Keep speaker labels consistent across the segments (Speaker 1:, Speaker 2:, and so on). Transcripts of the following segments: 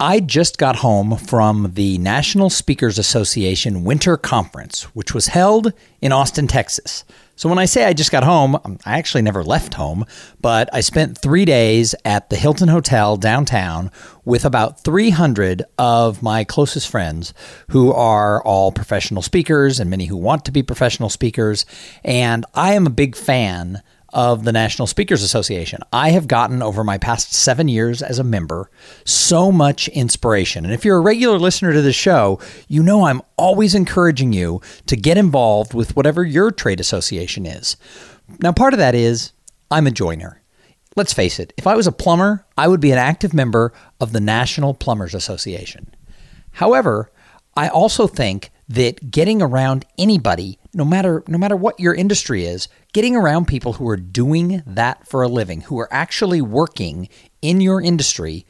Speaker 1: I just got home from the National Speakers Association Winter Conference, which was held in Austin, Texas. So when I say I just got home, um, I actually never left home, but I spent three days at the Hilton Hotel downtown with about 300 of my closest friends who are all professional speakers and many who want to be professional speakers. And I am a big fan of the National Speakers Association. I have gotten over my past seven years as a member so much inspiration. And if you're a regular listener to the show, you know I'm always encouraging you to get involved with whatever your trade association is. Now, part of that is I'm a joiner. Let's face it, if I was a plumber, I would be an active member of the National Plumbers Association. However, I also think that getting around anybody no matter no matter what your industry is, getting around people who are doing that for a living, who are actually working in your industry,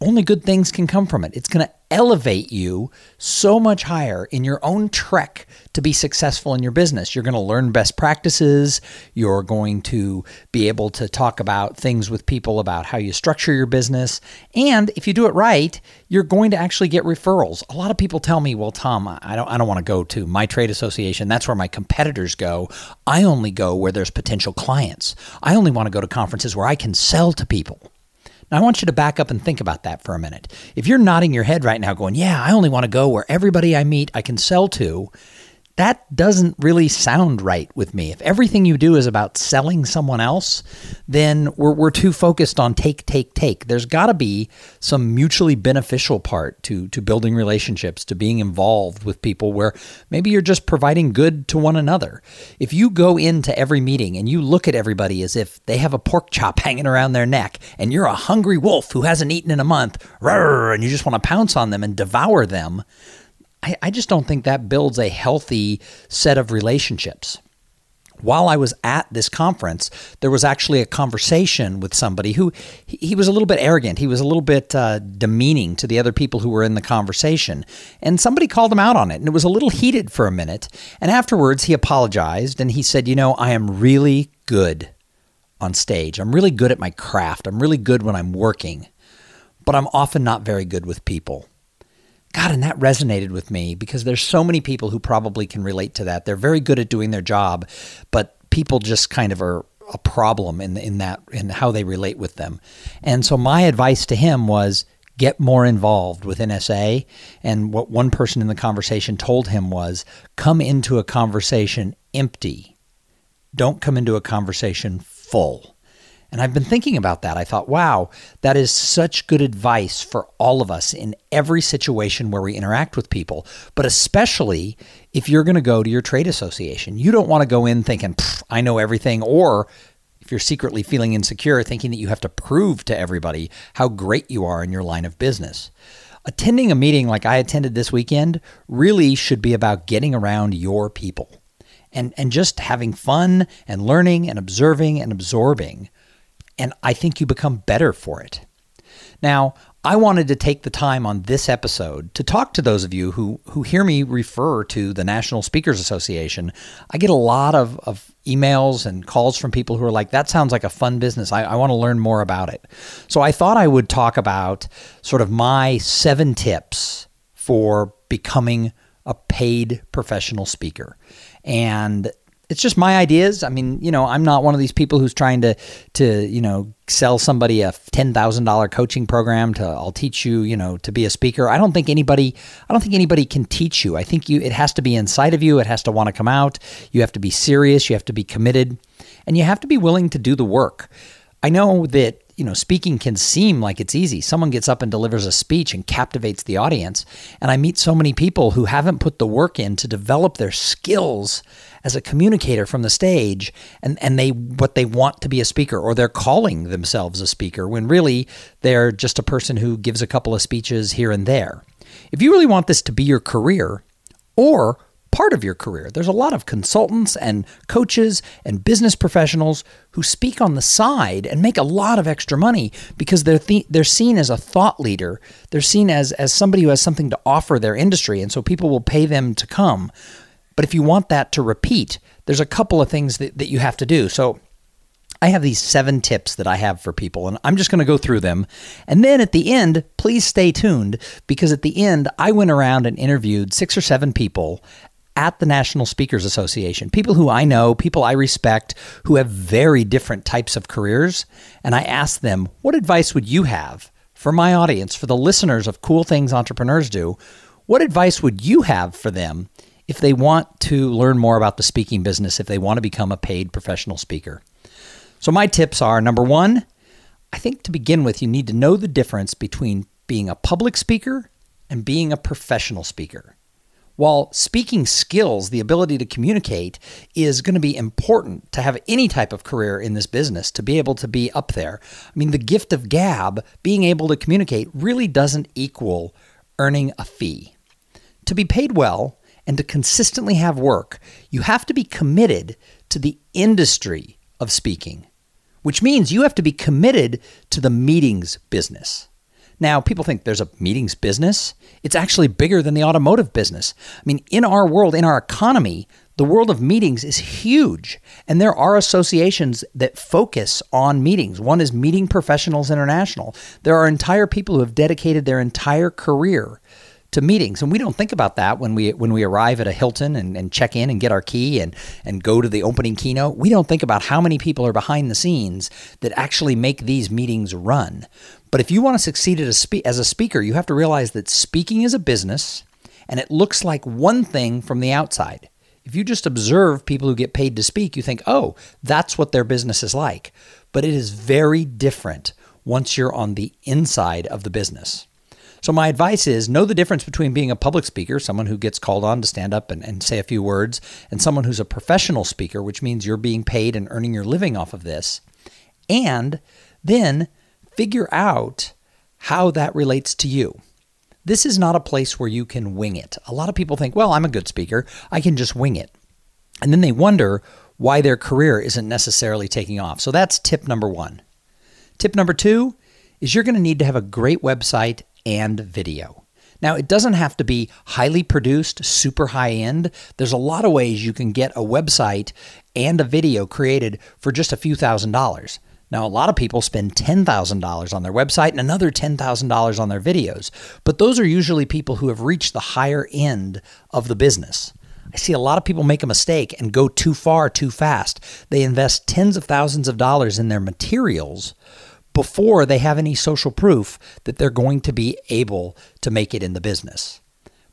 Speaker 1: only good things can come from it. It's going to elevate you so much higher in your own trek to be successful in your business. You're going to learn best practices. You're going to be able to talk about things with people about how you structure your business. And if you do it right, you're going to actually get referrals. A lot of people tell me, "Well, Tom, I don't I don't want to go to my trade association. That's where my competitors go. I only go where there's potential clients. I only want to go to conferences where I can sell to people." Now, I want you to back up and think about that for a minute. If you're nodding your head right now, going, Yeah, I only want to go where everybody I meet I can sell to, that doesn't really sound right with me. If everything you do is about selling someone else, then we're, we're too focused on take, take, take. There's got to be some mutually beneficial part to, to building relationships, to being involved with people where maybe you're just providing good to one another. If you go into every meeting and you look at everybody as if they have a pork chop hanging around their neck and you're a hungry wolf who hasn't eaten in a month, and you just want to pounce on them and devour them, I, I just don't think that builds a healthy set of relationships while I was at this conference, there was actually a conversation with somebody who he was a little bit arrogant. He was a little bit uh, demeaning to the other people who were in the conversation. And somebody called him out on it. And it was a little heated for a minute. And afterwards, he apologized and he said, You know, I am really good on stage. I'm really good at my craft. I'm really good when I'm working, but I'm often not very good with people. God, and that resonated with me because there's so many people who probably can relate to that. They're very good at doing their job, but people just kind of are a problem in in that in how they relate with them. And so my advice to him was get more involved with NSA. And what one person in the conversation told him was come into a conversation empty. Don't come into a conversation full. And I've been thinking about that. I thought, wow, that is such good advice for all of us in every situation where we interact with people, but especially if you're going to go to your trade association. You don't want to go in thinking, I know everything, or if you're secretly feeling insecure, thinking that you have to prove to everybody how great you are in your line of business. Attending a meeting like I attended this weekend really should be about getting around your people and, and just having fun and learning and observing and absorbing and I think you become better for it. Now, I wanted to take the time on this episode to talk to those of you who, who hear me refer to the National Speakers Association. I get a lot of, of emails and calls from people who are like, that sounds like a fun business. I, I want to learn more about it. So I thought I would talk about sort of my seven tips for becoming a paid professional speaker. And it's just my ideas. I mean, you know, I'm not one of these people who's trying to to you know sell somebody a ten thousand dollar coaching program to I'll teach you you know to be a speaker. I don't think anybody I don't think anybody can teach you. I think you it has to be inside of you. It has to want to come out. You have to be serious. You have to be committed, and you have to be willing to do the work. I know that you know, speaking can seem like it's easy. Someone gets up and delivers a speech and captivates the audience. And I meet so many people who haven't put the work in to develop their skills as a communicator from the stage and, and they what they want to be a speaker or they're calling themselves a speaker when really they're just a person who gives a couple of speeches here and there. If you really want this to be your career or part of your career. There's a lot of consultants and coaches and business professionals who speak on the side and make a lot of extra money because they're th- they're seen as a thought leader. They're seen as as somebody who has something to offer their industry and so people will pay them to come. But if you want that to repeat, there's a couple of things that, that you have to do. So I have these seven tips that I have for people, and I'm just going to go through them. And then at the end, please stay tuned because at the end, I went around and interviewed six or seven people at the National Speakers Association, people who I know, people I respect, who have very different types of careers. And I asked them, what advice would you have for my audience, for the listeners of Cool Things Entrepreneurs Do? What advice would you have for them if they want to learn more about the speaking business, if they want to become a paid professional speaker? So, my tips are number one, I think to begin with, you need to know the difference between being a public speaker and being a professional speaker. While speaking skills, the ability to communicate, is going to be important to have any type of career in this business to be able to be up there. I mean, the gift of gab, being able to communicate, really doesn't equal earning a fee. To be paid well and to consistently have work, you have to be committed to the industry of speaking, which means you have to be committed to the meetings business. Now, people think there's a meetings business. It's actually bigger than the automotive business. I mean, in our world, in our economy, the world of meetings is huge. And there are associations that focus on meetings. One is Meeting Professionals International. There are entire people who have dedicated their entire career to meetings. And we don't think about that when we when we arrive at a Hilton and, and check in and get our key and, and go to the opening keynote. We don't think about how many people are behind the scenes that actually make these meetings run. But if you want to succeed as a, speaker, you have to realize that speaking is a business and it looks like one thing from the outside. If you just observe people who get paid to speak, you think, oh, that's what their business is like. But it is very different once you're on the inside of the business. So, my advice is know the difference between being a public speaker, someone who gets called on to stand up and, and say a few words, and someone who's a professional speaker, which means you're being paid and earning your living off of this. And then figure out how that relates to you. This is not a place where you can wing it. A lot of people think, well, I'm a good speaker, I can just wing it. And then they wonder why their career isn't necessarily taking off. So that's tip number one. Tip number two is you're going to need to have a great website and video. Now, it doesn't have to be highly produced, super high end. There's a lot of ways you can get a website and a video created for just a few thousand dollars. Now, a lot of people spend $10,000 on their website and another $10,000 on their videos, but those are usually people who have reached the higher end of the business. I see a lot of people make a mistake and go too far too fast. They invest tens of thousands of dollars in their materials before they have any social proof that they're going to be able to make it in the business.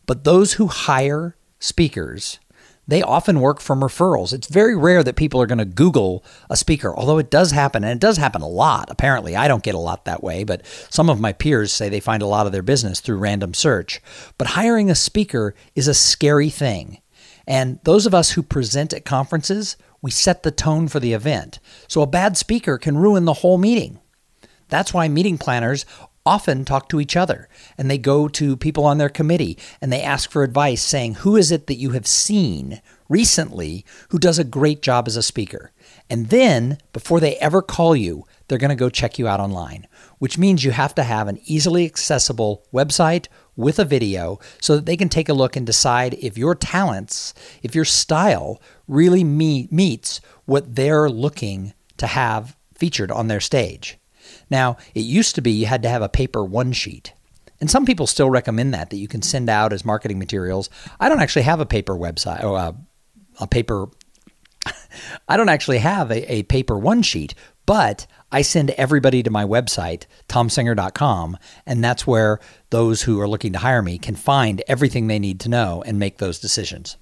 Speaker 1: But those who hire speakers, they often work from referrals. It's very rare that people are going to Google a speaker, although it does happen, and it does happen a lot. Apparently, I don't get a lot that way, but some of my peers say they find a lot of their business through random search. But hiring a speaker is a scary thing. And those of us who present at conferences, we set the tone for the event. So a bad speaker can ruin the whole meeting. That's why meeting planners often talk to each other and they go to people on their committee and they ask for advice saying, Who is it that you have seen recently who does a great job as a speaker? And then, before they ever call you, they're going to go check you out online, which means you have to have an easily accessible website with a video so that they can take a look and decide if your talents, if your style really meet, meets what they're looking to have featured on their stage. Now, it used to be you had to have a paper one sheet. And some people still recommend that, that you can send out as marketing materials. I don't actually have a paper website or a, a paper. I don't actually have a, a paper one sheet, but I send everybody to my website, tomsinger.com, and that's where those who are looking to hire me can find everything they need to know and make those decisions.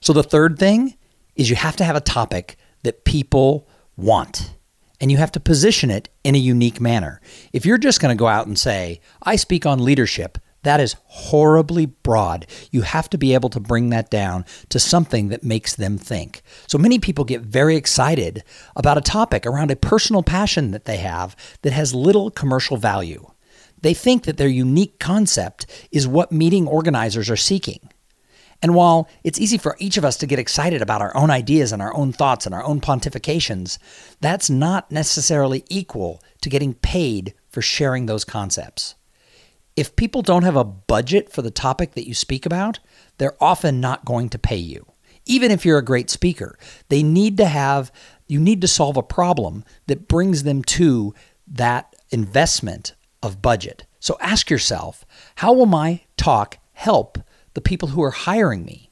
Speaker 1: So the third thing is you have to have a topic that people want. And you have to position it in a unique manner. If you're just going to go out and say, I speak on leadership, that is horribly broad. You have to be able to bring that down to something that makes them think. So many people get very excited about a topic around a personal passion that they have that has little commercial value. They think that their unique concept is what meeting organizers are seeking. And while it's easy for each of us to get excited about our own ideas and our own thoughts and our own pontifications, that's not necessarily equal to getting paid for sharing those concepts. If people don't have a budget for the topic that you speak about, they're often not going to pay you. Even if you're a great speaker, they need to have, you need to solve a problem that brings them to that investment of budget. So ask yourself, how will my talk help the people who are hiring me?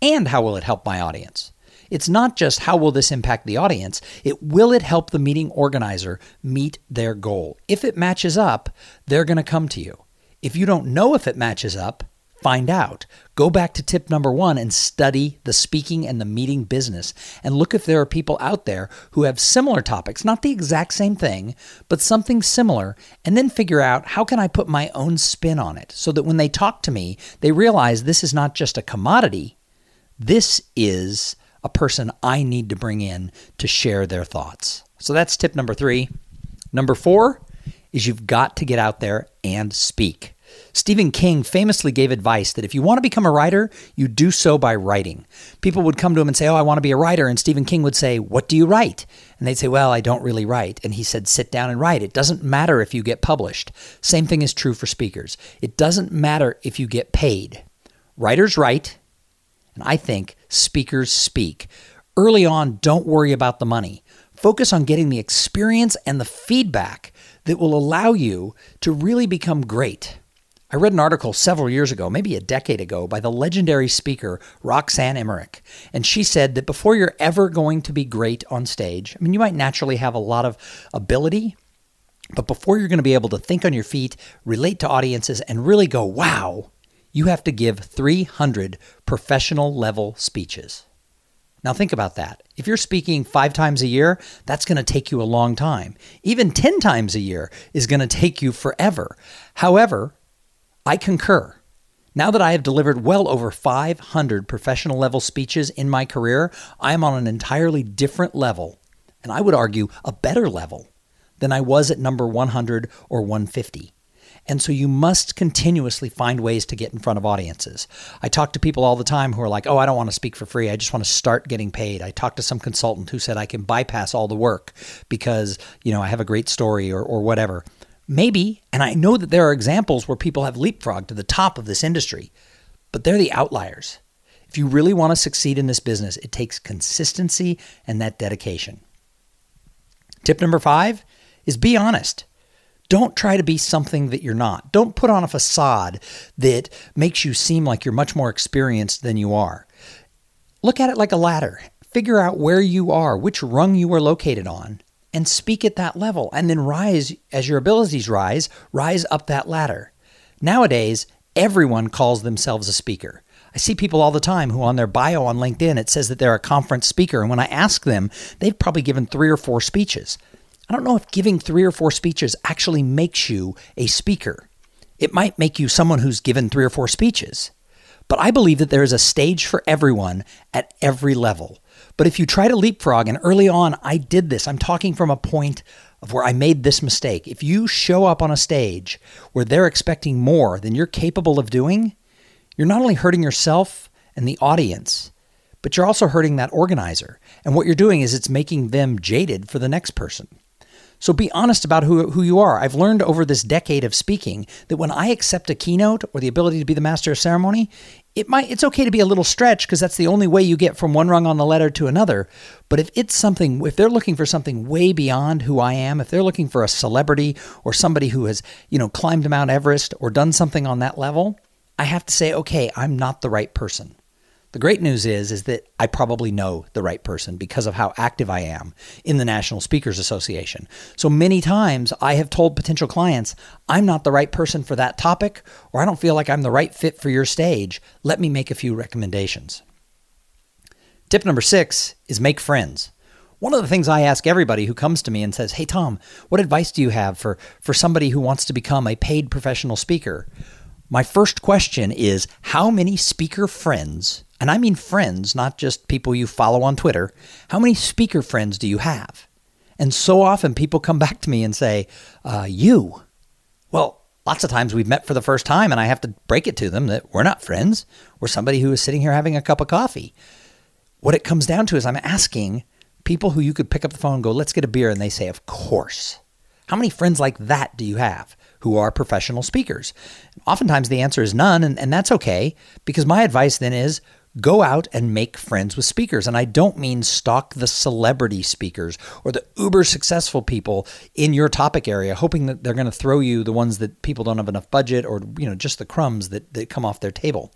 Speaker 1: And how will it help my audience? It's not just how will this impact the audience, it will it help the meeting organizer meet their goal. If it matches up, they're going to come to you. If you don't know if it matches up, find out. Go back to tip number one and study the speaking and the meeting business and look if there are people out there who have similar topics, not the exact same thing, but something similar, and then figure out how can I put my own spin on it so that when they talk to me, they realize this is not just a commodity, this is a person I need to bring in to share their thoughts. So that's tip number three. Number four is you've got to get out there and speak. Stephen King famously gave advice that if you want to become a writer, you do so by writing. People would come to him and say, Oh, I want to be a writer. And Stephen King would say, What do you write? And they'd say, Well, I don't really write. And he said, Sit down and write. It doesn't matter if you get published. Same thing is true for speakers. It doesn't matter if you get paid. Writers write, and I think speakers speak. Early on, don't worry about the money. Focus on getting the experience and the feedback that will allow you to really become great. I read an article several years ago, maybe a decade ago, by the legendary speaker Roxanne Emmerich. And she said that before you're ever going to be great on stage, I mean, you might naturally have a lot of ability, but before you're going to be able to think on your feet, relate to audiences, and really go, wow, you have to give 300 professional level speeches. Now, think about that. If you're speaking five times a year, that's going to take you a long time. Even 10 times a year is going to take you forever. However, I concur. Now that I have delivered well over 500 professional level speeches in my career, I am on an entirely different level, and I would argue a better level than I was at number 100 or 150. And so you must continuously find ways to get in front of audiences. I talk to people all the time who are like, oh, I don't want to speak for free. I just want to start getting paid. I talked to some consultant who said I can bypass all the work because, you know, I have a great story or, or whatever. Maybe, and I know that there are examples where people have leapfrogged to the top of this industry, but they're the outliers. If you really want to succeed in this business, it takes consistency and that dedication. Tip number five is be honest. Don't try to be something that you're not. Don't put on a facade that makes you seem like you're much more experienced than you are. Look at it like a ladder. Figure out where you are, which rung you are located on, and speak at that level and then rise as your abilities rise, rise up that ladder. Nowadays, everyone calls themselves a speaker. I see people all the time who on their bio on LinkedIn it says that they're a conference speaker and when I ask them, they've probably given 3 or 4 speeches. I don't know if giving 3 or 4 speeches actually makes you a speaker. It might make you someone who's given 3 or 4 speeches. But I believe that there is a stage for everyone at every level. But if you try to leapfrog, and early on I did this, I'm talking from a point of where I made this mistake. If you show up on a stage where they're expecting more than you're capable of doing, you're not only hurting yourself and the audience, but you're also hurting that organizer. And what you're doing is it's making them jaded for the next person. So be honest about who, who you are. I've learned over this decade of speaking that when I accept a keynote or the ability to be the master of ceremony, it might it's okay to be a little stretched because that's the only way you get from one rung on the ladder to another. But if it's something if they're looking for something way beyond who I am, if they're looking for a celebrity or somebody who has, you know, climbed Mount Everest or done something on that level, I have to say, okay, I'm not the right person. The great news is is that I probably know the right person because of how active I am in the National Speakers Association. So many times I have told potential clients, I'm not the right person for that topic or I don't feel like I'm the right fit for your stage. Let me make a few recommendations. Tip number 6 is make friends. One of the things I ask everybody who comes to me and says, "Hey Tom, what advice do you have for for somebody who wants to become a paid professional speaker?" My first question is, how many speaker friends, and I mean friends, not just people you follow on Twitter, how many speaker friends do you have? And so often people come back to me and say, uh, You. Well, lots of times we've met for the first time, and I have to break it to them that we're not friends. We're somebody who is sitting here having a cup of coffee. What it comes down to is I'm asking people who you could pick up the phone and go, Let's get a beer. And they say, Of course. How many friends like that do you have who are professional speakers? Oftentimes the answer is none, and, and that's okay because my advice then is go out and make friends with speakers. And I don't mean stalk the celebrity speakers or the uber successful people in your topic area, hoping that they're going to throw you the ones that people don't have enough budget or, you know, just the crumbs that, that come off their table.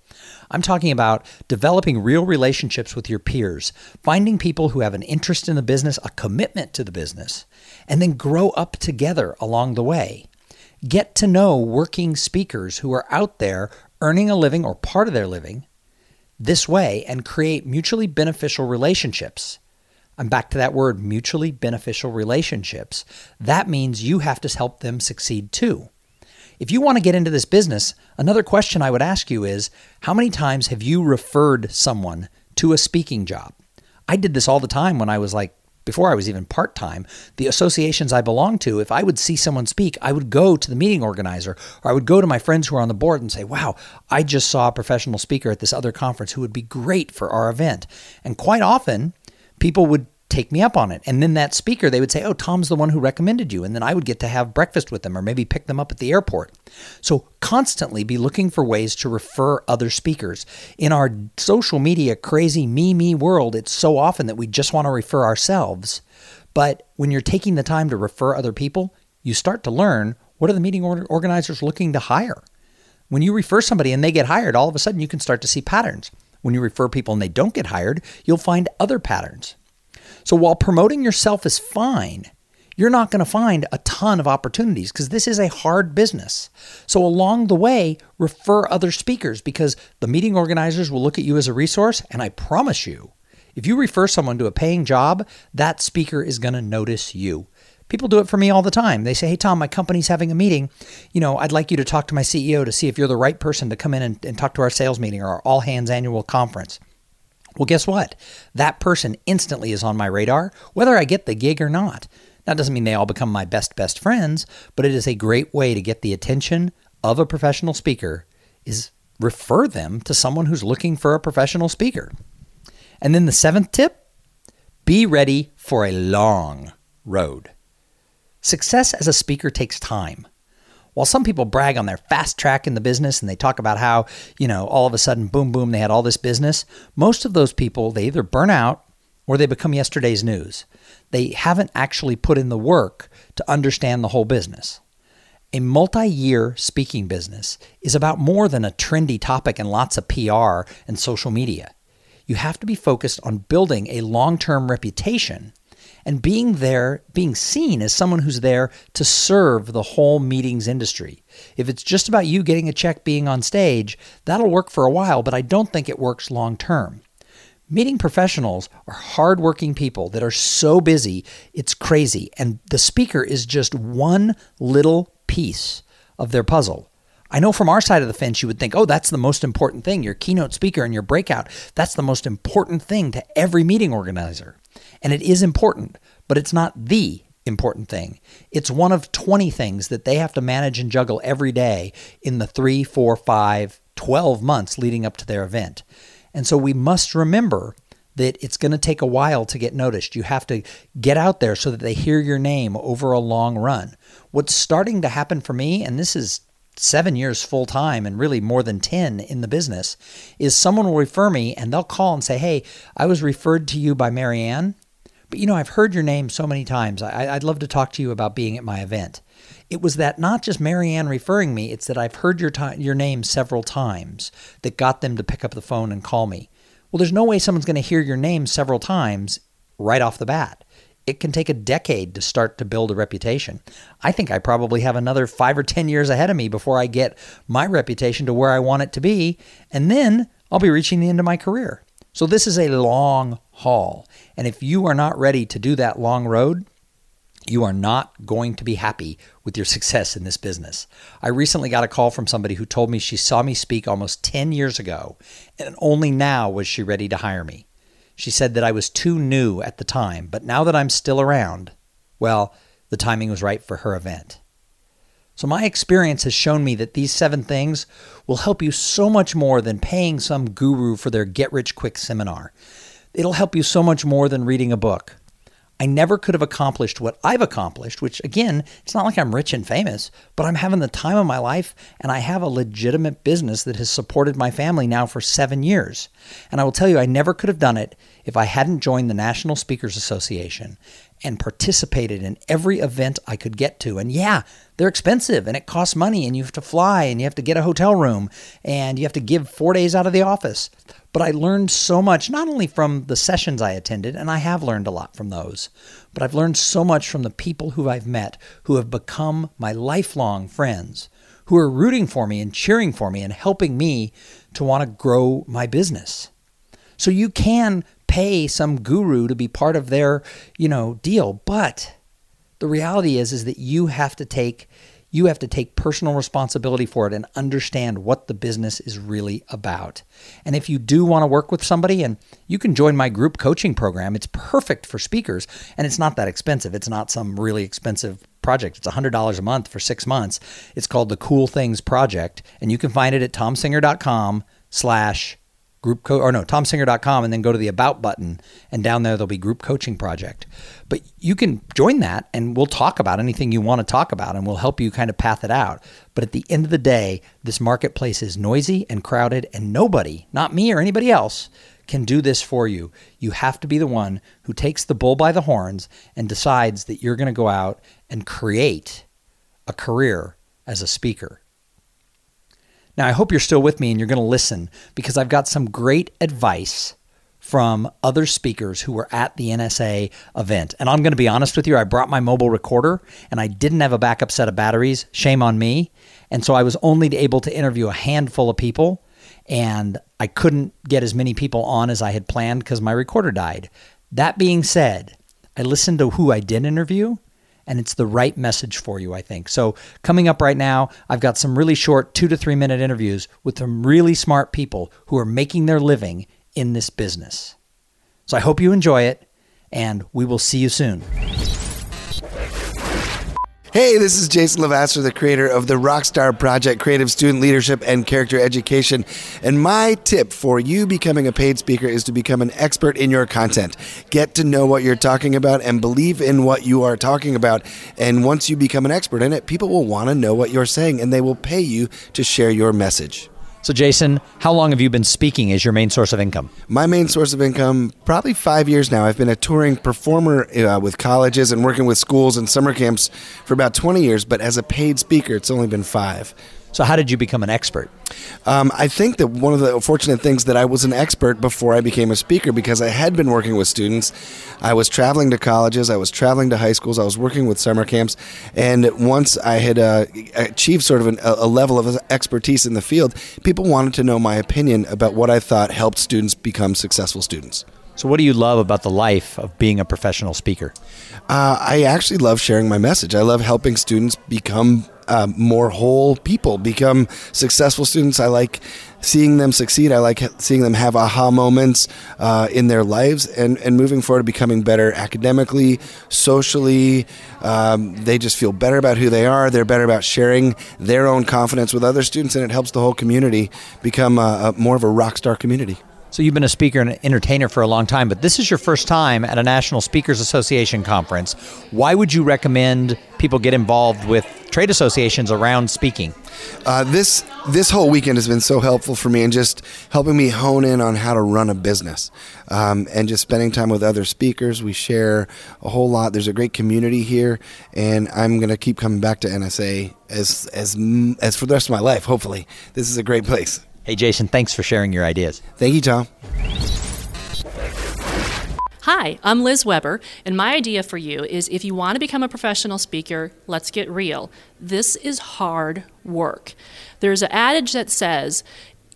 Speaker 1: I'm talking about developing real relationships with your peers, finding people who have an interest in the business, a commitment to the business, and then grow up together along the way. Get to know working speakers who are out there earning a living or part of their living this way and create mutually beneficial relationships. I'm back to that word, mutually beneficial relationships. That means you have to help them succeed too. If you want to get into this business, another question I would ask you is how many times have you referred someone to a speaking job? I did this all the time when I was like before I was even part time, the associations I belonged to, if I would see someone speak, I would go to the meeting organizer or I would go to my friends who are on the board and say, Wow, I just saw a professional speaker at this other conference who would be great for our event. And quite often, people would take me up on it. And then that speaker, they would say, Oh, Tom's the one who recommended you. And then I would get to have breakfast with them or maybe pick them up at the airport. So constantly be looking for ways to refer other speakers. In our social media crazy me, me world, it's so often that we just want to refer ourselves. But when you're taking the time to refer other people, you start to learn what are the meeting organizers looking to hire. When you refer somebody and they get hired, all of a sudden you can start to see patterns. When you refer people and they don't get hired, you'll find other patterns. So while promoting yourself is fine, you're not going to find a ton of opportunities because this is a hard business. So along the way, refer other speakers because the meeting organizers will look at you as a resource. And I promise you, if you refer someone to a paying job, that speaker is going to notice you. People do it for me all the time. They say, Hey, Tom, my company's having a meeting. You know, I'd like you to talk to my CEO to see if you're the right person to come in and, and talk to our sales meeting or our all hands annual conference. Well, guess what? That person instantly is on my radar, whether I get the gig or not. That doesn't mean they all become my best best friends, but it is a great way to get the attention of a professional speaker is refer them to someone who's looking for a professional speaker. And then the seventh tip, be ready for a long road. Success as a speaker takes time while some people brag on their fast track in the business and they talk about how, you know, all of a sudden, boom, boom, they had all this business, most of those people, they either burn out or they become yesterday's news. They haven't actually put in the work to understand the whole business. A multi year speaking business is about more than a trendy topic and lots of PR and social media. You have to be focused on building a long term reputation and being there, being seen as someone who's there to serve the whole meetings industry. If it's just about you getting a check being on stage, that'll work for a while, but I don't think it works long term. Meeting professionals are hardworking people that are so busy, it's crazy. And the speaker is just one little piece of their puzzle. I know from our side of the fence, you would think, oh, that's the most important thing. Your keynote speaker and your breakout, that's the most important thing to every meeting organizer. And it is important, but it's not the important thing. It's one of 20 things that they have to manage and juggle every day in the three, four, five, 12 months leading up to their event. And so we must remember that it's going to take a while to get noticed. You have to get out there so that they hear your name over a long run. What's starting to happen for me, and this is seven years full time and really more than 10 in the business, is someone will refer me and they'll call and say, Hey, I was referred to you by Marianne, but you know, I've heard your name so many times. I, would love to talk to you about being at my event. It was that not just Marianne referring me, it's that I've heard your, t- your name several times that got them to pick up the phone and call me. Well, there's no way someone's going to hear your name several times right off the bat it can take a decade to start to build a reputation. I think I probably have another five or 10 years ahead of me before I get my reputation to where I want it to be. And then I'll be reaching the end of my career. So this is a long haul. And if you are not ready to do that long road, you are not going to be happy with your success in this business. I recently got a call from somebody who told me she saw me speak almost 10 years ago, and only now was she ready to hire me. She said that I was too new at the time, but now that I'm still around, well, the timing was right for her event. So, my experience has shown me that these seven things will help you so much more than paying some guru for their get rich quick seminar. It'll help you so much more than reading a book. I never could have accomplished what I've accomplished, which again, it's not like I'm rich and famous, but I'm having the time of my life and I have a legitimate business that has supported my family now for seven years. And I will tell you, I never could have done it if I hadn't joined the National Speakers Association and participated in every event I could get to. And yeah, they're expensive and it costs money and you have to fly and you have to get a hotel room and you have to give four days out of the office. But I learned so much, not only from the sessions I attended, and I have learned a lot from those, but I've learned so much from the people who I've met who have become my lifelong friends, who are rooting for me and cheering for me and helping me to want to grow my business. So you can pay some guru to be part of their, you know, deal, but the reality is is that you have to take you have to take personal responsibility for it and understand what the business is really about. And if you do want to work with somebody, and you can join my group coaching program, it's perfect for speakers and it's not that expensive. It's not some really expensive project. It's $100 a month for six months. It's called the Cool Things Project, and you can find it at tomsinger.com slash group co- or no tomsinger.com and then go to the about button and down there there'll be group coaching project but you can join that and we'll talk about anything you want to talk about and we'll help you kind of path it out. But at the end of the day this marketplace is noisy and crowded and nobody not me or anybody else can do this for you. You have to be the one who takes the bull by the horns and decides that you're going to go out and create a career as a speaker. Now, I hope you're still with me and you're going to listen because I've got some great advice from other speakers who were at the NSA event. And I'm going to be honest with you, I brought my mobile recorder and I didn't have a backup set of batteries. Shame on me. And so I was only able to interview a handful of people and I couldn't get as many people on as I had planned because my recorder died. That being said, I listened to who I did interview and it's the right message for you, I think. So, coming up right now, I've got some really short two to three minute interviews with some really smart people who are making their living in this business. So, I hope you enjoy it, and we will see you soon.
Speaker 2: Hey, this is Jason Levasseur, the creator of the Rockstar Project Creative Student Leadership and Character Education. And my tip for you becoming a paid speaker is to become an expert in your content. Get to know what you're talking about and believe in what you are talking about. And once you become an expert in it, people will want to know what you're saying and they will pay you to share your message.
Speaker 1: So, Jason, how long have you been speaking as your main source of income?
Speaker 2: My main source of income, probably five years now. I've been a touring performer uh, with colleges and working with schools and summer camps for about 20 years, but as a paid speaker, it's only been five.
Speaker 1: So, how did you become an expert?
Speaker 2: Um, I think that one of the fortunate things that I was an expert before I became a speaker because I had been working with students. I was traveling to colleges, I was traveling to high schools, I was working with summer camps, and once I had uh, achieved sort of an, a level of expertise in the field, people wanted to know my opinion about what I thought helped students become successful students.
Speaker 1: So, what do you love about the life of being a professional speaker?
Speaker 2: Uh, I actually love sharing my message. I love helping students become uh, more whole people, become successful students. I like seeing them succeed. I like seeing them have aha moments uh, in their lives and, and moving forward to becoming better academically, socially. Um, they just feel better about who they are. They're better about sharing their own confidence with other students, and it helps the whole community become a, a more of a rock star community.
Speaker 1: So you've been a speaker and an entertainer for a long time, but this is your first time at a National Speakers Association conference. Why would you recommend people get involved with trade associations around speaking?
Speaker 2: Uh, this this whole weekend has been so helpful for me and just helping me hone in on how to run a business um, and just spending time with other speakers. We share a whole lot. There's a great community here, and I'm going to keep coming back to NSA as as as for the rest of my life. Hopefully, this is a great place.
Speaker 1: Hey, Jason, thanks for sharing your ideas.
Speaker 2: Thank you, Tom.
Speaker 3: Hi, I'm Liz Weber, and my idea for you is if you want to become a professional speaker, let's get real. This is hard work. There's an adage that says,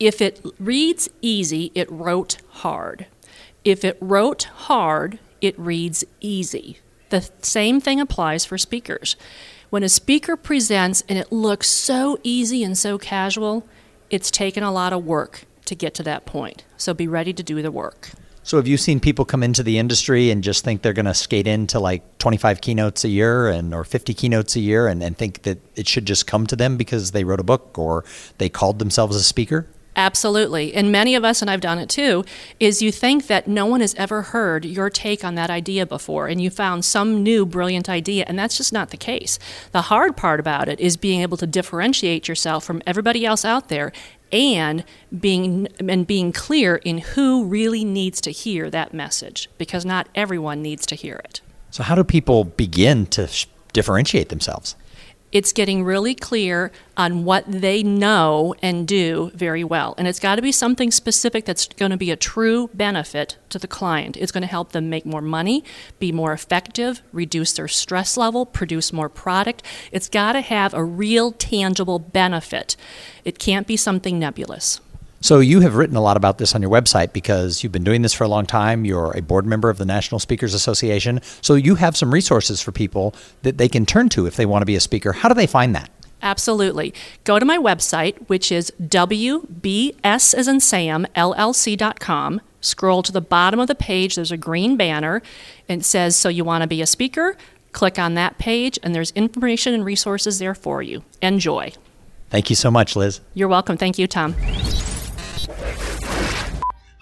Speaker 3: If it reads easy, it wrote hard. If it wrote hard, it reads easy. The same thing applies for speakers. When a speaker presents and it looks so easy and so casual, it's taken a lot of work to get to that point. So be ready to do the work.
Speaker 1: So have you seen people come into the industry and just think they're going to skate into like 25 keynotes a year and or 50 keynotes a year and, and think that it should just come to them because they wrote a book or they called themselves a speaker?
Speaker 3: Absolutely. And many of us, and I've done it too, is you think that no one has ever heard your take on that idea before and you found some new brilliant idea, and that's just not the case. The hard part about it is being able to differentiate yourself from everybody else out there and being and being clear in who really needs to hear that message because not everyone needs to hear it.
Speaker 1: So how do people begin to sh- differentiate themselves?
Speaker 3: It's getting really clear on what they know and do very well. And it's got to be something specific that's going to be a true benefit to the client. It's going to help them make more money, be more effective, reduce their stress level, produce more product. It's got to have a real tangible benefit. It can't be something nebulous.
Speaker 1: So you have written a lot about this on your website because you've been doing this for a long time. You're a board member of the National Speakers Association. So you have some resources for people that they can turn to if they want to be a speaker. How do they find that?
Speaker 3: Absolutely. Go to my website, which is WBS as in Sam, LLC.com. Scroll to the bottom of the page. There's a green banner. And it says, So you want to be a speaker? Click on that page, and there's information and resources there for you. Enjoy.
Speaker 1: Thank you so much, Liz.
Speaker 3: You're welcome. Thank you, Tom.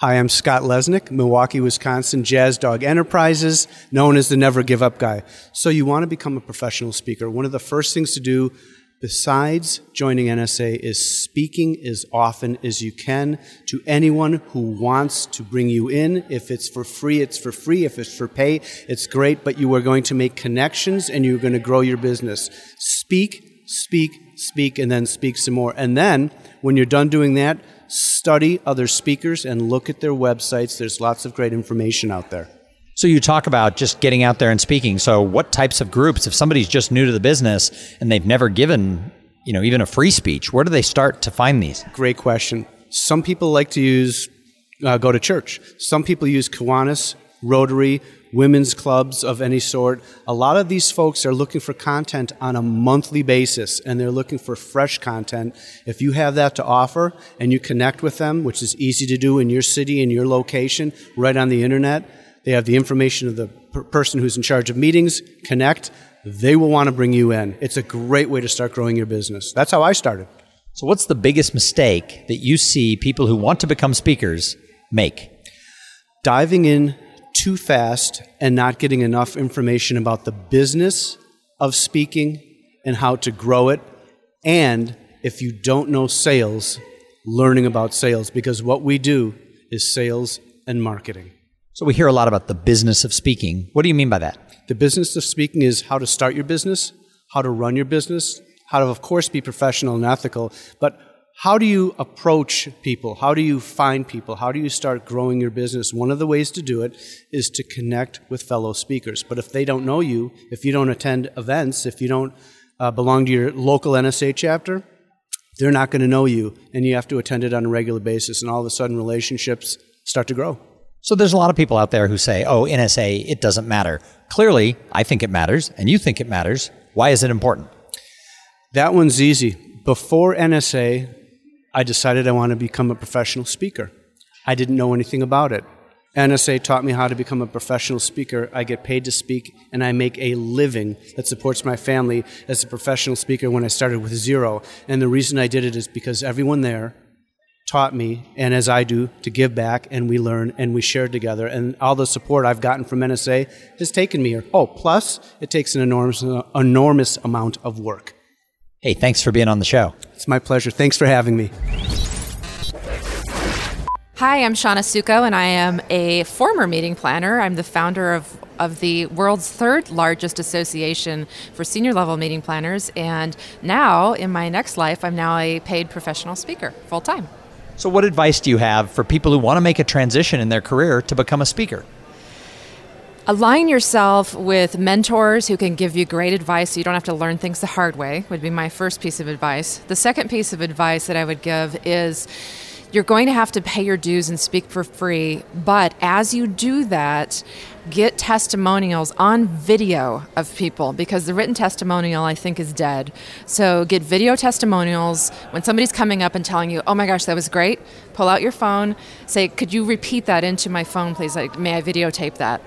Speaker 4: Hi, I'm Scott Lesnick, Milwaukee, Wisconsin, Jazz Dog Enterprises, known as the Never Give Up Guy. So, you want to become a professional speaker. One of the first things to do, besides joining NSA, is speaking as often as you can to anyone who wants to bring you in. If it's for free, it's for free. If it's for pay, it's great, but you are going to make connections and you're going to grow your business. Speak, speak, speak, and then speak some more. And then, when you're done doing that, study other speakers and look at their websites. There's lots of great information out there.
Speaker 1: So you talk about just getting out there and speaking. So what types of groups if somebody's just new to the business and they've never given, you know, even a free speech, where do they start to find these?
Speaker 4: Great question. Some people like to use uh, go to church. Some people use Kiwanis, Rotary, women's clubs of any sort. A lot of these folks are looking for content on a monthly basis and they're looking for fresh content. If you have that to offer and you connect with them, which is easy to do in your city, in your location, right on the internet, they have the information of the per- person who's in charge of meetings, connect, they will want to bring you in. It's a great way to start growing your business. That's how I started.
Speaker 1: So what's the biggest mistake that you see people who want to become speakers make?
Speaker 4: Diving in too fast and not getting enough information about the business of speaking and how to grow it. And if you don't know sales, learning about sales, because what we do is sales and marketing.
Speaker 1: So we hear a lot about the business of speaking. What do you mean by that?
Speaker 4: The business of speaking is how to start your business, how to run your business, how to, of course, be professional and ethical, but how do you approach people? How do you find people? How do you start growing your business? One of the ways to do it is to connect with fellow speakers. But if they don't know you, if you don't attend events, if you don't uh, belong to your local NSA chapter, they're not going to know you, and you have to attend it on a regular basis, and all of a sudden relationships start to grow.
Speaker 1: So there's a lot of people out there who say, oh, NSA, it doesn't matter. Clearly, I think it matters, and you think it matters. Why is it important?
Speaker 4: That one's easy. Before NSA, I decided I want to become a professional speaker. I didn't know anything about it. NSA taught me how to become a professional speaker. I get paid to speak, and I make a living that supports my family as a professional speaker when I started with zero. And the reason I did it is because everyone there taught me, and as I do, to give back, and we learn and we share together. And all the support I've gotten from NSA has taken me here. Oh, plus, it takes an enormous, enormous amount of work.
Speaker 1: Hey, thanks for being on the show.
Speaker 4: It's my pleasure. Thanks for having me.
Speaker 5: Hi, I'm Shawna Suckow, and I am a former meeting planner. I'm the founder of, of the world's third largest association for senior level meeting planners. And now, in my next life, I'm now a paid professional speaker full time.
Speaker 1: So, what advice do you have for people who want to make a transition in their career to become a speaker?
Speaker 5: Align yourself with mentors who can give you great advice so you don't have to learn things the hard way, would be my first piece of advice. The second piece of advice that I would give is you're going to have to pay your dues and speak for free. But as you do that, get testimonials on video of people because the written testimonial I think is dead. So get video testimonials when somebody's coming up and telling you, "Oh my gosh, that was great." Pull out your phone, say, "Could you repeat that into my phone, please? Like, may I videotape that?"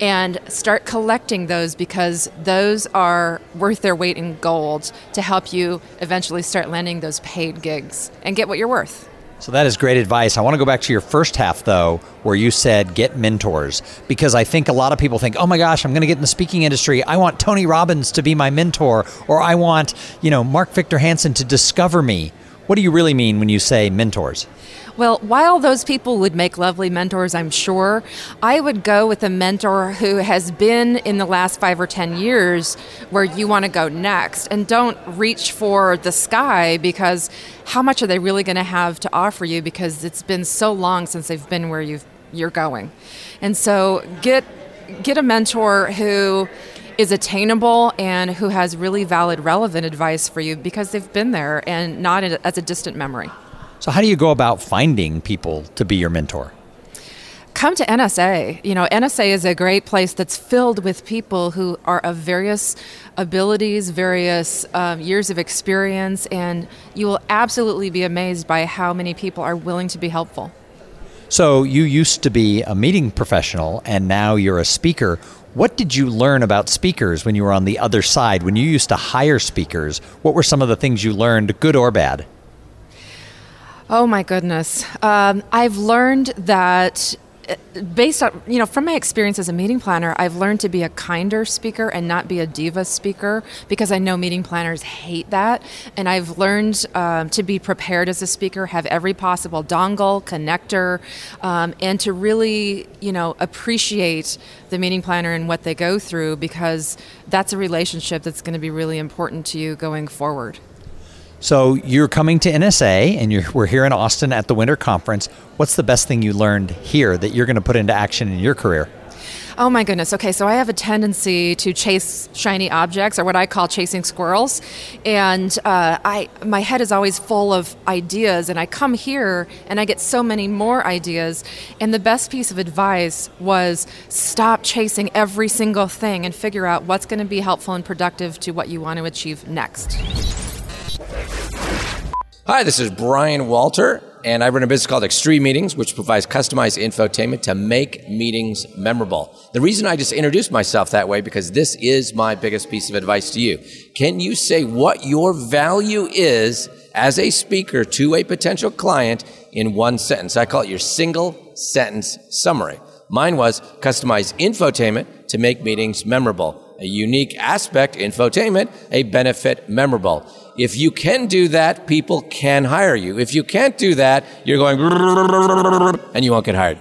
Speaker 5: And start collecting those because those are worth their weight in gold to help you eventually start landing those paid gigs and get what you're worth.
Speaker 1: So that is great advice. I want to go back to your first half, though, where you said get mentors, because I think a lot of people think, oh my gosh, I'm going to get in the speaking industry. I want Tony Robbins to be my mentor, or I want, you know, Mark Victor Hansen to discover me. What do you really mean when you say mentors?
Speaker 5: Well, while those people would make lovely mentors, I'm sure, I would go with a mentor who has been in the last five or 10 years where you want to go next. And don't reach for the sky because how much are they really going to have to offer you because it's been so long since they've been where you you're going. And so get get a mentor who is attainable and who has really valid relevant advice for you because they've been there and not as a distant memory.
Speaker 1: So, how do you go about finding people to be your mentor?
Speaker 5: Come to NSA. You know, NSA is a great place that's filled with people who are of various abilities, various um, years of experience, and you will absolutely be amazed by how many people are willing to be helpful.
Speaker 1: So, you used to be a meeting professional and now you're a speaker. What did you learn about speakers when you were on the other side? When you used to hire speakers, what were some of the things you learned, good or bad?
Speaker 5: Oh my goodness. Um, I've learned that uh, based on you know from my experience as a meeting planner i've learned to be a kinder speaker and not be a diva speaker because i know meeting planners hate that and i've learned um, to be prepared as a speaker have every possible dongle connector um, and to really you know appreciate the meeting planner and what they go through because that's a relationship that's going to be really important to you going forward
Speaker 1: so you're coming to NSA, and we're here in Austin at the Winter Conference. What's the best thing you learned here that you're going to put into action in your career?
Speaker 5: Oh my goodness. Okay, so I have a tendency to chase shiny objects, or what I call chasing squirrels, and uh, I my head is always full of ideas, and I come here and I get so many more ideas. And the best piece of advice was stop chasing every single thing and figure out what's going to be helpful and productive to what you want to achieve next.
Speaker 6: Hi, this is Brian Walter, and I run a business called Extreme Meetings, which provides customized infotainment to make meetings memorable. The reason I just introduced myself that way because this is my biggest piece of advice to you. Can you say what your value is as a speaker to a potential client in one sentence? I call it your single sentence summary. Mine was customized infotainment to make meetings memorable. A unique aspect, infotainment, a benefit memorable. If you can do that, people can hire you. If you can't do that, you're going and you won't get hired.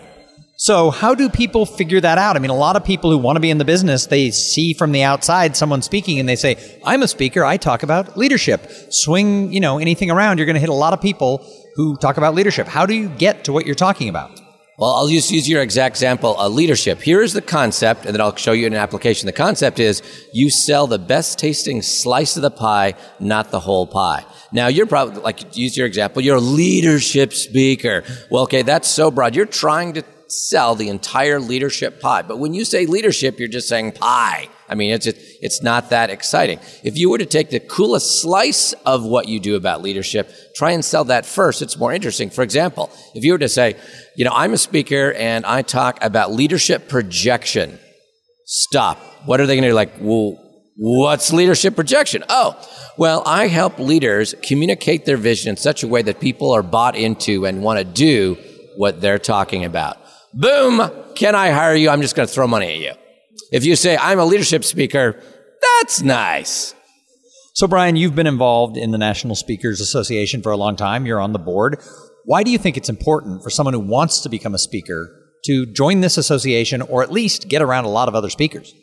Speaker 1: So, how do people figure that out? I mean, a lot of people who want to be in the business, they see from the outside someone speaking and they say, I'm a speaker, I talk about leadership. Swing, you know, anything around, you're going to hit a lot of people who talk about leadership. How do you get to what you're talking about?
Speaker 6: Well, I'll just use your exact example, uh, leadership. Here's the concept, and then I'll show you an application. The concept is you sell the best tasting slice of the pie, not the whole pie. Now, you're probably, like, use your example, you're a leadership speaker. Well, okay, that's so broad. You're trying to sell the entire leadership pie. But when you say leadership, you're just saying pie. I mean, it's it's not that exciting. If you were to take the coolest slice of what you do about leadership, try and sell that first, it's more interesting. For example, if you were to say, you know, I'm a speaker and I talk about leadership projection. Stop. What are they going to do? Like, well, what's leadership projection? Oh, well, I help leaders communicate their vision in such a way that people are bought into and want to do what they're talking about. Boom! Can I hire you? I'm just going to throw money at you. If you say, I'm a leadership speaker, that's nice.
Speaker 1: So, Brian, you've been involved in the National Speakers Association for a long time. You're on the board. Why do you think it's important for someone who wants to become a speaker to join this association or at least get around a lot of other speakers?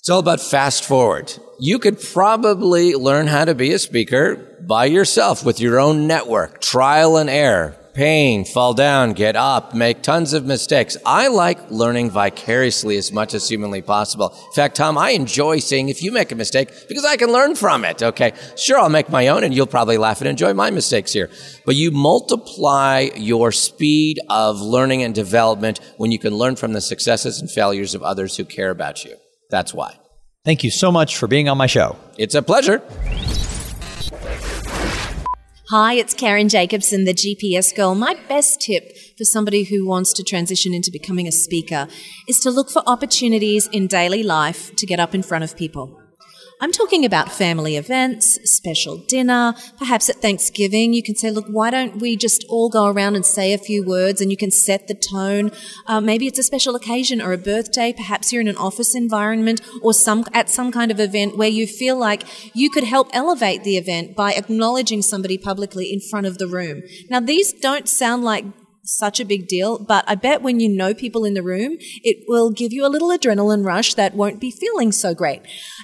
Speaker 6: It's all about fast forward. You could probably learn how to be a speaker by yourself with your own network, trial and error pain, fall down, get up, make tons of mistakes. I like learning vicariously as much as humanly possible. In fact, Tom, I enjoy seeing if you make a mistake because I can learn from it. Okay. Sure, I'll make my own and you'll probably laugh and enjoy my mistakes here. But you multiply your speed of learning and development when you can learn from the successes and failures of others who care about you. That's why.
Speaker 1: Thank you so much for being on my show.
Speaker 6: It's a pleasure.
Speaker 7: Hi, it's Karen Jacobsen, the GPS girl. My best tip for somebody who wants to transition into becoming a speaker is to look for opportunities in daily life to get up in front of people. I'm talking about family events, special dinner, perhaps at Thanksgiving. You can say, look, why don't we just all go around and say a few words and you can set the tone. Uh, maybe it's a special occasion or a birthday. Perhaps you're in an office environment or some, at some kind of event where you feel like you could help elevate the event by acknowledging somebody publicly in front of the room. Now, these don't sound like such a big deal, but I bet when you know people in the room, it will give you a little adrenaline rush that won't be feeling so great.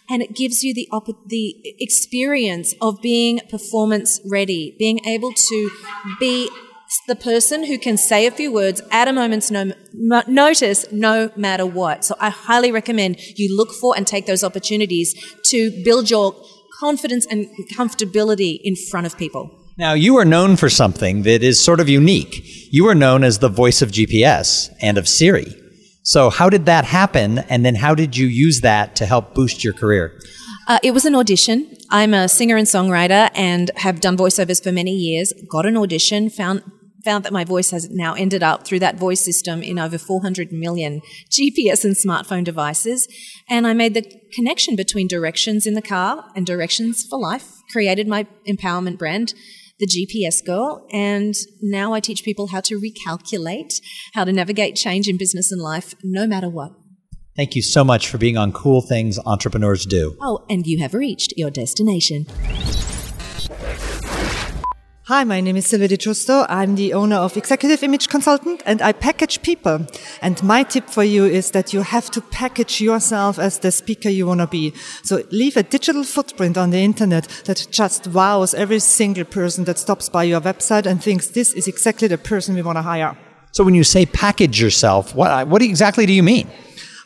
Speaker 7: And it gives you the, op- the experience of being performance ready, being able to be the person who can say a few words at a moment's no- notice, no matter what. So I highly recommend you look for and take those opportunities to build your confidence and comfortability in front of people.
Speaker 1: Now, you are known for something that is sort of unique. You are known as the voice of GPS and of Siri. So, how did that happen? And then, how did you use that to help boost your career?
Speaker 7: Uh, it was an audition. I'm a singer and songwriter and have done voiceovers for many years. Got an audition, found found that my voice has now ended up through that voice system in over 400 million GPS and smartphone devices. And I made the connection between directions in the car and directions for life, created my empowerment brand, the GPS girl. And now I teach people how to recalculate, how to navigate change in business and life, no matter what.
Speaker 1: Thank you so much for being on Cool Things Entrepreneurs Do.
Speaker 7: Oh, and you have reached your destination.
Speaker 8: Hi, my name is Silvia Di Giusto. I'm the owner of Executive Image Consultant and I package people. And my tip for you is that you have to package yourself as the speaker you want to be. So leave a digital footprint on the internet that just wows every single person that stops by your website and thinks this is exactly the person we want to hire.
Speaker 1: So, when you say package yourself, what, what exactly do you mean?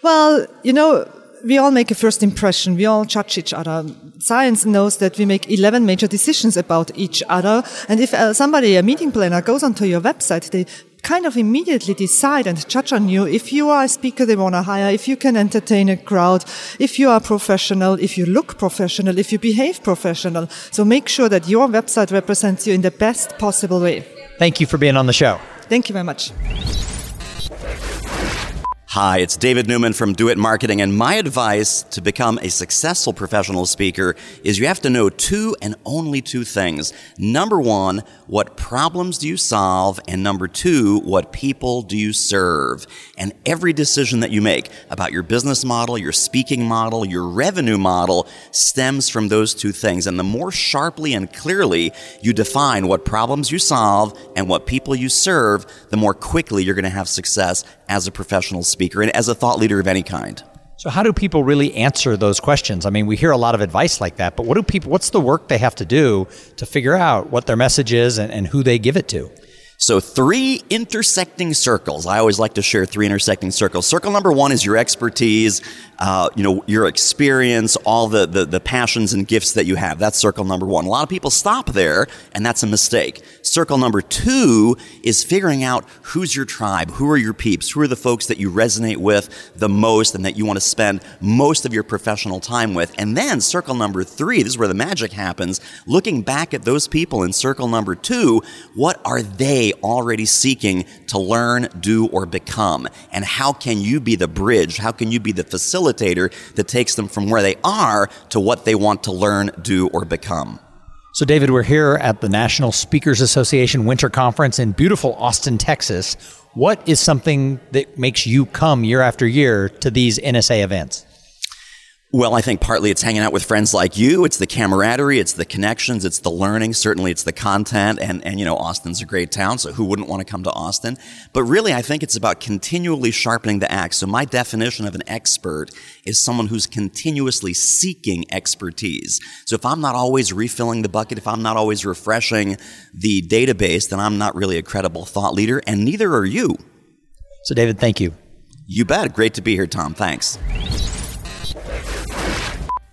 Speaker 8: Well, you know, we all make a first impression. We all judge each other. Science knows that we make 11 major decisions about each other. And if uh, somebody, a meeting planner, goes onto your website, they kind of immediately decide and judge on you if you are a speaker they want to hire, if you can entertain a crowd, if you are professional, if you look professional, if you behave professional. So make sure that your website represents you in the best possible way.
Speaker 1: Thank you for being on the show.
Speaker 8: Thank you very much.
Speaker 9: Hi, it's David Newman from Do It Marketing, and my advice to become a successful professional speaker is you have to know two and only two things. Number one, what problems do you solve? And number two, what people do you serve? And every decision that you make about your business model, your speaking model, your revenue model stems from those two things. And the more sharply and clearly you define what problems you solve and what people you serve, the more quickly you're going to have success as a professional speaker and as a thought leader of any kind.
Speaker 1: So how do people really answer those questions? I mean, we hear a lot of advice like that, but what do people what's the work they have to do to figure out what their message is and, and who they give it to?
Speaker 9: So, three intersecting circles. I always like to share three intersecting circles. Circle number one is your expertise, uh, you know, your experience, all the, the, the passions and gifts that you have. That's circle number one. A lot of people stop there, and that's a mistake. Circle number two is figuring out who's your tribe, who are your peeps, who are the folks that you resonate with the most and that you want to spend most of your professional time with. And then circle number three, this is where the magic happens, looking back at those people in circle number two, what are they already seeking to learn, do, or become? And how can you be the bridge? How can you be the facilitator that takes them from where they are to what they want to learn, do, or become?
Speaker 1: So, David, we're here at the National Speakers Association Winter Conference in beautiful Austin, Texas. What is something that makes you come year after year to these NSA events?
Speaker 9: Well, I think partly it's hanging out with friends like you. It's the camaraderie. It's the connections. It's the learning. Certainly it's the content. And, and, you know, Austin's a great town. So who wouldn't want to come to Austin? But really, I think it's about continually sharpening the axe. So my definition of an expert is someone who's continuously seeking expertise. So if I'm not always refilling the bucket, if I'm not always refreshing the database, then I'm not really a credible thought leader. And neither are you.
Speaker 1: So, David, thank you.
Speaker 9: You bet. Great to be here, Tom. Thanks.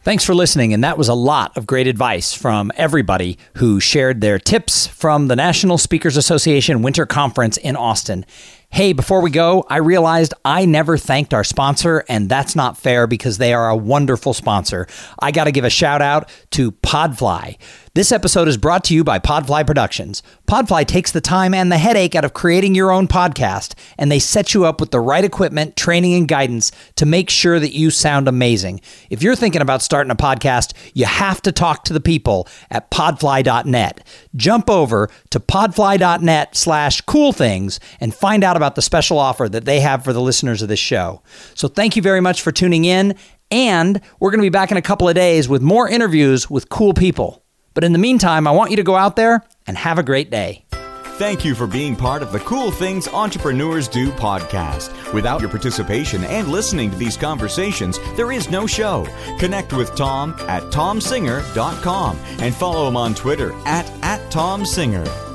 Speaker 1: Thanks for listening. And that was a lot of great advice from everybody who shared their tips from the National Speakers Association Winter Conference in Austin. Hey, before we go, I realized I never thanked our sponsor, and that's not fair because they are a wonderful sponsor. I got to give a shout out to Podfly. This episode is brought to you by Podfly Productions. Podfly takes the time and the headache out of creating your own podcast, and they set you up with the right equipment, training, and guidance to make sure that you sound amazing. If you're thinking about starting a podcast, you have to talk to the people at podfly.net. Jump over to podfly.net slash cool things and find out about the special offer that they have for the listeners of this show. So thank you very much for tuning in, and we're going to be back in a couple of days with more interviews with cool people. But in the meantime, I want you to go out there and have a great day.
Speaker 10: Thank you for being part of the Cool Things Entrepreneurs Do podcast. Without your participation and listening to these conversations, there is no show. Connect with Tom at tomsinger.com and follow him on Twitter at, at tomsinger.